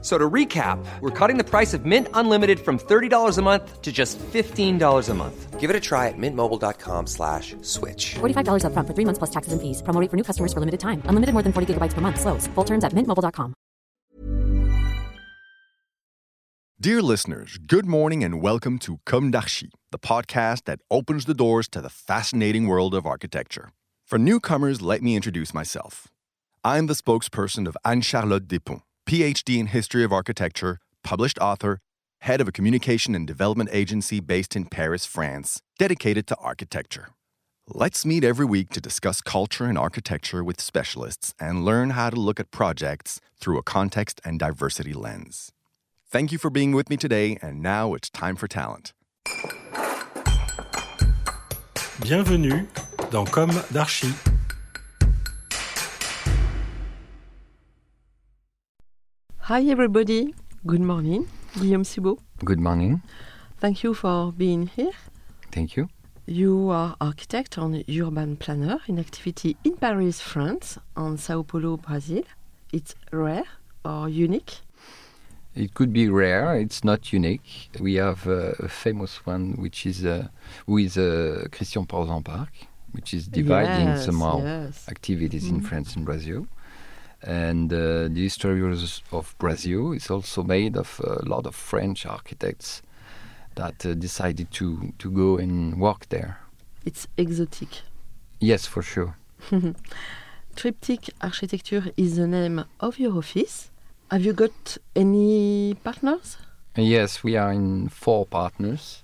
So to recap, we're cutting the price of Mint Unlimited from $30 a month to just $15 a month. Give it a try at mintmobile.com slash switch. $45 upfront for three months plus taxes and fees. Promo rate for new customers for limited time. Unlimited more than 40 gigabytes per month. Slows. Full terms at mintmobile.com. Dear listeners, good morning and welcome to Comme d'Archi, the podcast that opens the doors to the fascinating world of architecture. For newcomers, let me introduce myself. I'm the spokesperson of Anne-Charlotte Depincé, PhD in History of Architecture, published author, head of a communication and development agency based in Paris, France, dedicated to architecture. Let's meet every week to discuss culture and architecture with specialists and learn how to look at projects through a context and diversity lens. Thank you for being with me today, and now it's time for talent. Bienvenue dans Comme d'Archi. Hi everybody, good morning. Guillaume Sibaud. Good morning. Thank you for being here. Thank you. You are architect and urban planner in activity in Paris, France, and Sao Paulo, Brazil. It's rare or unique? It could be rare. It's not unique. We have uh, a famous one, which is uh, with uh, Christian Portzamparc, Park, which is dividing Yes, somehow yes. activities in Mhm. France and Brazil. And uh, the history of- Brazil is also made of a lot of French architects that uh, decided to, to go and work there. It's exotic. Yes, for sure. Triptyque Architecture is the name of your office. Have you got any partners? Uh, Yes, we are in four partners,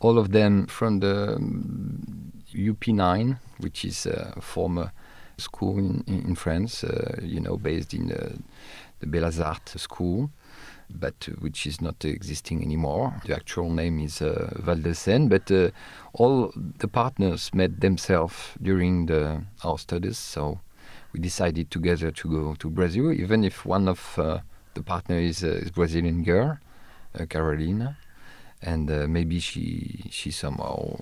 all of them from the um, UP9, which is a former school in, in France, uh, you know, based in uh, the Belas Arts school, but uh, which is not existing anymore. The actual name is uh, Val de Seine, but uh, all the partners met themselves during the, our studies, so we decided together to go to Brazil, even if one of uh, the partner is a is Brazilian girl, uh, Carolina, and uh, maybe she she somehow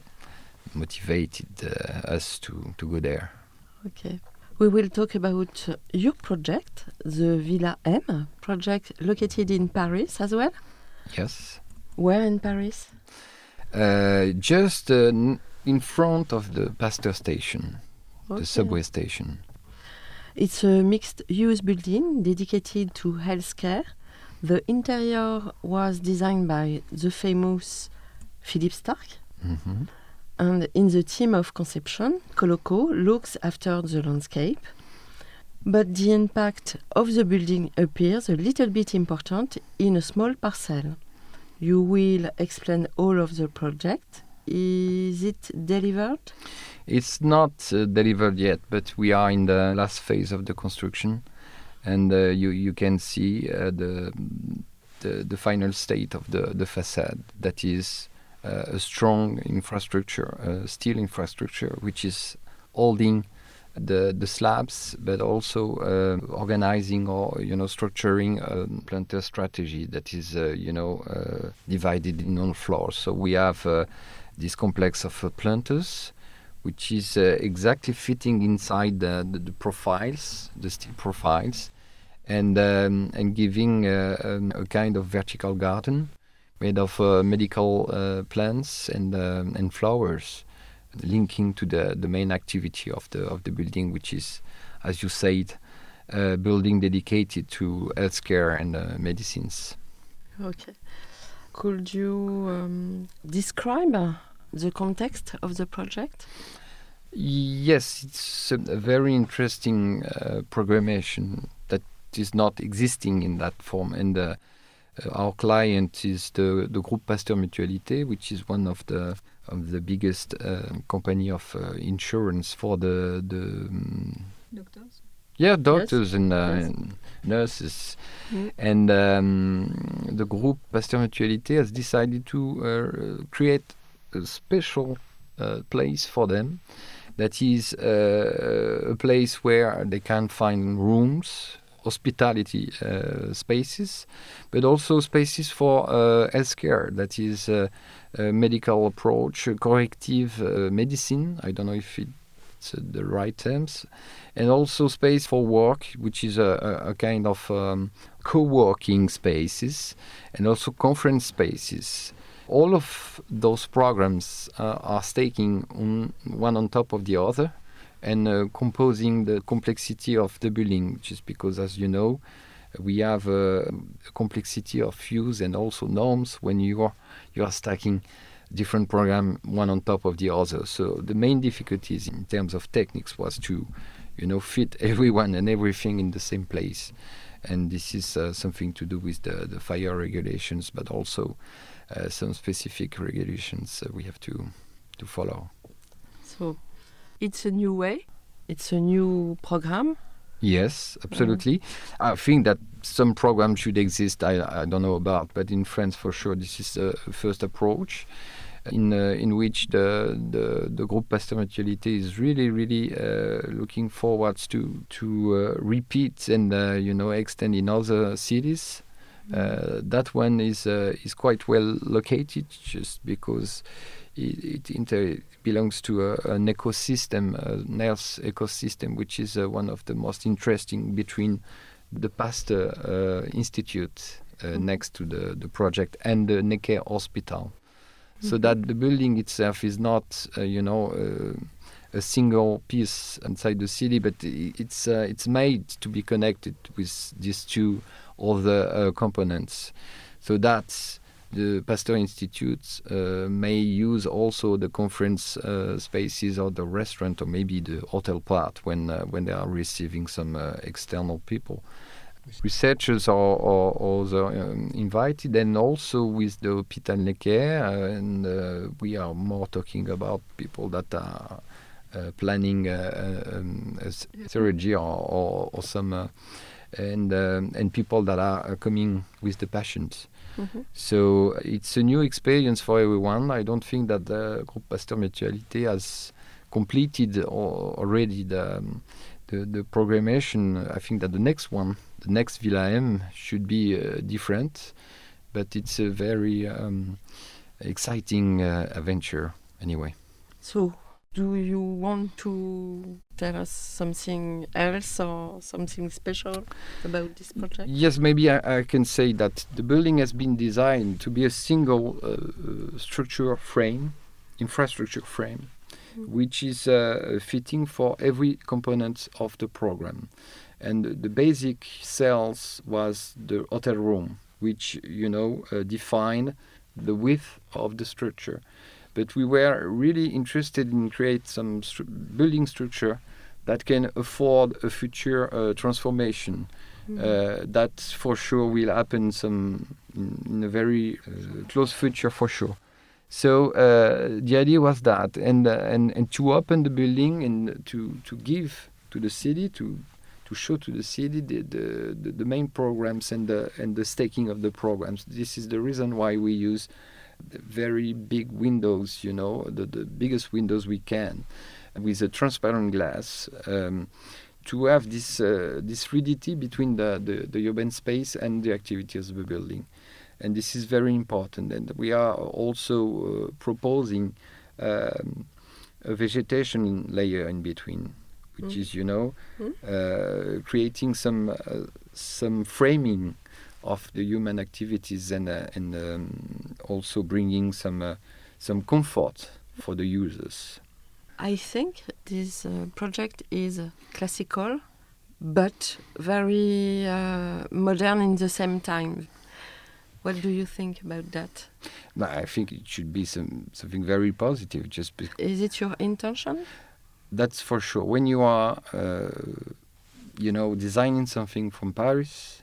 motivated uh, us to, to go there. Okay. We will talk about uh, your project, the Villa M project located in Paris as well. Yes, Where in Paris? uh, just uh, in front of the Pasteur station, Okay. the subway station. It's a mixed use building dedicated to healthcare. The interior was designed by the famous Philippe Starck. hmm And in the team of conception, Coloco looks after the landscape. But the impact of the building appears a little bit important in a small parcel. You will explain all of the project. Is it delivered? It's not uh, delivered yet, but we are in the last phase of the construction, and uh, you you can see uh, the, the the final state of the the facade. That is a strong infrastructure, steel infrastructure, which is holding the the slabs, but also uh, organizing or you know structuring a planter strategy that is uh, you know uh, divided in on floors. So we have uh, this complex of uh, planters which is uh, exactly fitting inside the, the, the profiles, the steel profiles, and um, and giving um, a kind of vertical garden made of uh, medical uh, plants and um, and flowers, linking to the, the main activity of the of the building, which is, as you said, a building dedicated to healthcare and uh, medicines. Okay. Could you um, describe uh, the context of the project? Yes, it's a, very interesting uh, programmation that is not existing in that form. And uh, uh, our client is the the Groupe Pasteur Mutualité, which is one of the of the biggest uh, company of uh, insurance for the the um, Doctors? yeah doctors and, uh, Yes. and nurses. Mm. And um, the group Pasteur Mutualité has decided to uh, create a special uh, place for them. That is uh, a place where they can find rooms hospitality uh, spaces, but also spaces for uh, healthcare. That is uh, medical approach, corrective medicine. I don't know if it's the right terms, and also space for work, which is a, a, a kind of um, co-working spaces, and also conference spaces. All of those programs uh, are staking on one on top of the other and uh, composing the complexity of the building, just because, as you know, we have uh, a complexity of views and also norms when you are you are stacking different program one on top of the other. So the main difficulties in terms of techniques was to, you know, fit everyone and everything in the same place, and this is uh, something to do with the the fire regulations, but also uh, some specific regulations we have to to follow. So it's a new way. It's a new program. Yes, absolutely. I think that some programs should exist. I, I don't know about, but in France, for sure, this is the first approach. In uh, in which the the the group Pasteur Mutualité is really really uh, looking forwards to to uh, repeat and uh, you know extend in other cities. Uh, that one is uh, is quite well located, just because it, it inter- belongs to a, an ecosystem, a health ecosystem, which is uh, one of the most interesting between the Pasteur uh, Institute uh, next to the, the project and the Necker Hospital. So that the building itself is not, uh, you know, uh, a single piece inside the city, but it's uh, it's made to be connected with these two other uh, components. So that's the Pasteur Institute uh, may use also the conference uh, spaces or the restaurant or maybe the hotel part when uh, when they are receiving some uh, external people. Researchers are, are also um, invited, and also with the Hôpital Necker, uh, and uh, we are more talking about people that are planning um, surgery or, or, or some, and um, and people that are coming with the patients. So it's a new experience for everyone. I don't think that the Group Pasteur Mutualité has completed al- already the, um, the the programmation. I think that the next one, the next Villa M, should be uh, different, but it's a very um, exciting uh, adventure anyway. So, do you want to tell us something else or something special about this project? Yes, maybe I, I can say that the building has been designed to be a single uh, structure frame, infrastructure frame, which is uh, fitting for every component of the program. And the basic cells was the hotel room, which you know uh, define the width of the structure. But we were really interested in create some stru- building structure that can afford a future uh, transformation. Uh, that for sure will happen some in, in a very uh, close future for sure. So uh, the idea was that, and uh, and and to open the building and to to give to the city to to show to the city the the, the, main programs and the and the staking of the programs. This is the reason why we use very big windows, you know, the, the biggest windows we can, with a transparent glass. Um, to have this uh, this fluidity between the, the, the urban space and the activities of the building. And this is very important. And we are also uh, proposing um, a vegetation layer in between, which is, you know, uh, creating some uh, some framing of the human activities and uh, and um, also bringing some uh, some comfort for the users. I think this uh, project is classical, but very uh, modern in the same time. What do you think about that? No, I think it should be some something very positive, just. Is it your intention? that's for sure. When you are, uh, you know, designing something from Paris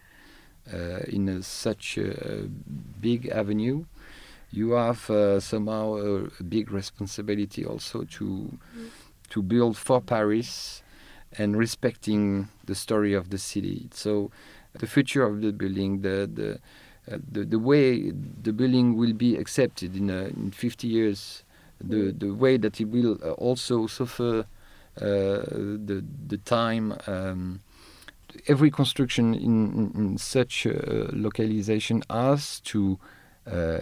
uh, in a, such a big avenue, you have uh, somehow a, a big responsibility also to to build for Paris and respecting the story of the city. So, the future of the building, the the uh, the, the way the building will be accepted in, uh, in 50 years, the the way that it will uh, also suffer uh, the the time um, every construction in, in, in such localization has to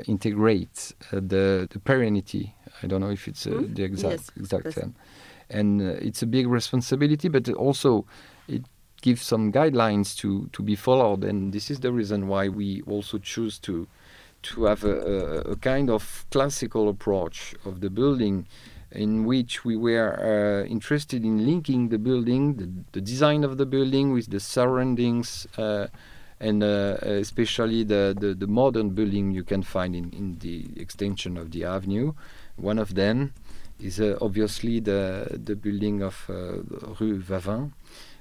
integrate uh, the, the perennity. I don't know if it's uh, Mm, the exact yes, exact term, and uh, it's a big responsibility. But also, it gives some guidelines to to be followed, and this is the reason why we also choose to to have a, a, a kind of classical approach of the building in which we were uh, interested in linking the building, the, the design of the building with the surroundings, uh, and uh, especially the, the, the modern building you can find in, in the extension of the avenue. One of them is uh, obviously the, the building of uh, Rue Vavin,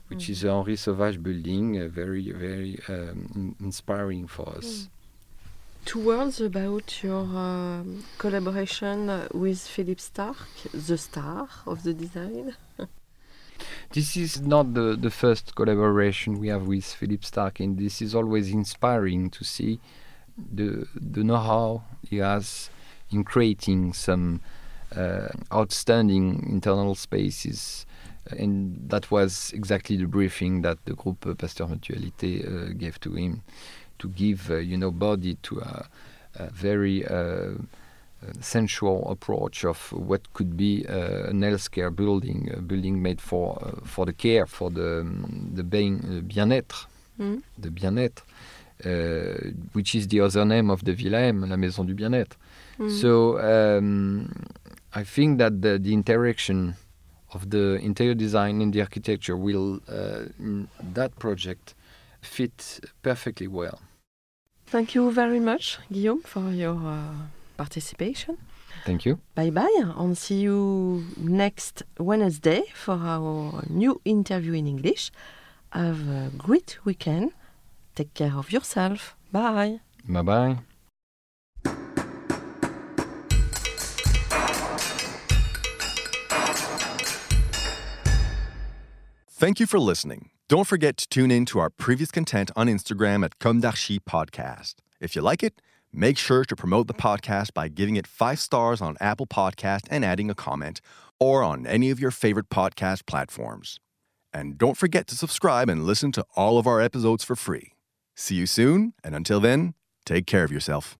which is a Henri Sauvage building, uh, very, very um, inspiring for us. Two words about your um, collaboration uh, with Philippe Starck, the star of the design. This is not the, the first collaboration we have with Philip Starck, and this is always inspiring to see the the know-how he has in creating some uh, outstanding internal spaces. And that was exactly the briefing that the group Pasteur Mutualité uh, gave to him to give, uh, you know, body to a, a very uh, uh, sensual approach of what could be uh, an healthcare building, a building made for uh, for the care, for the um, the bien, uh, bien-être, Mm. the bien-être, uh, which is the other name of the Villa M, la Maison du Bien-être. Mm. So um, I think that the, the interaction of the interior design and the architecture will, uh, in that project, fit perfectly well. Thank you very much, Guillaume, for your uh, participation. Thank you. Bye bye, and see you next Wednesday for our new interview in English. Have a great weekend. Take care of yourself. Bye. Bye bye. Thank you for listening. Don't forget to tune in to our previous content on Instagram at Comme d'Archi Podcast. If you like it, make sure to promote the podcast by giving it five stars on Apple Podcast and adding a comment, or on any of your favorite podcast platforms. And don't forget to subscribe and listen to all of our episodes for free. See you soon, and until then, take care of yourself.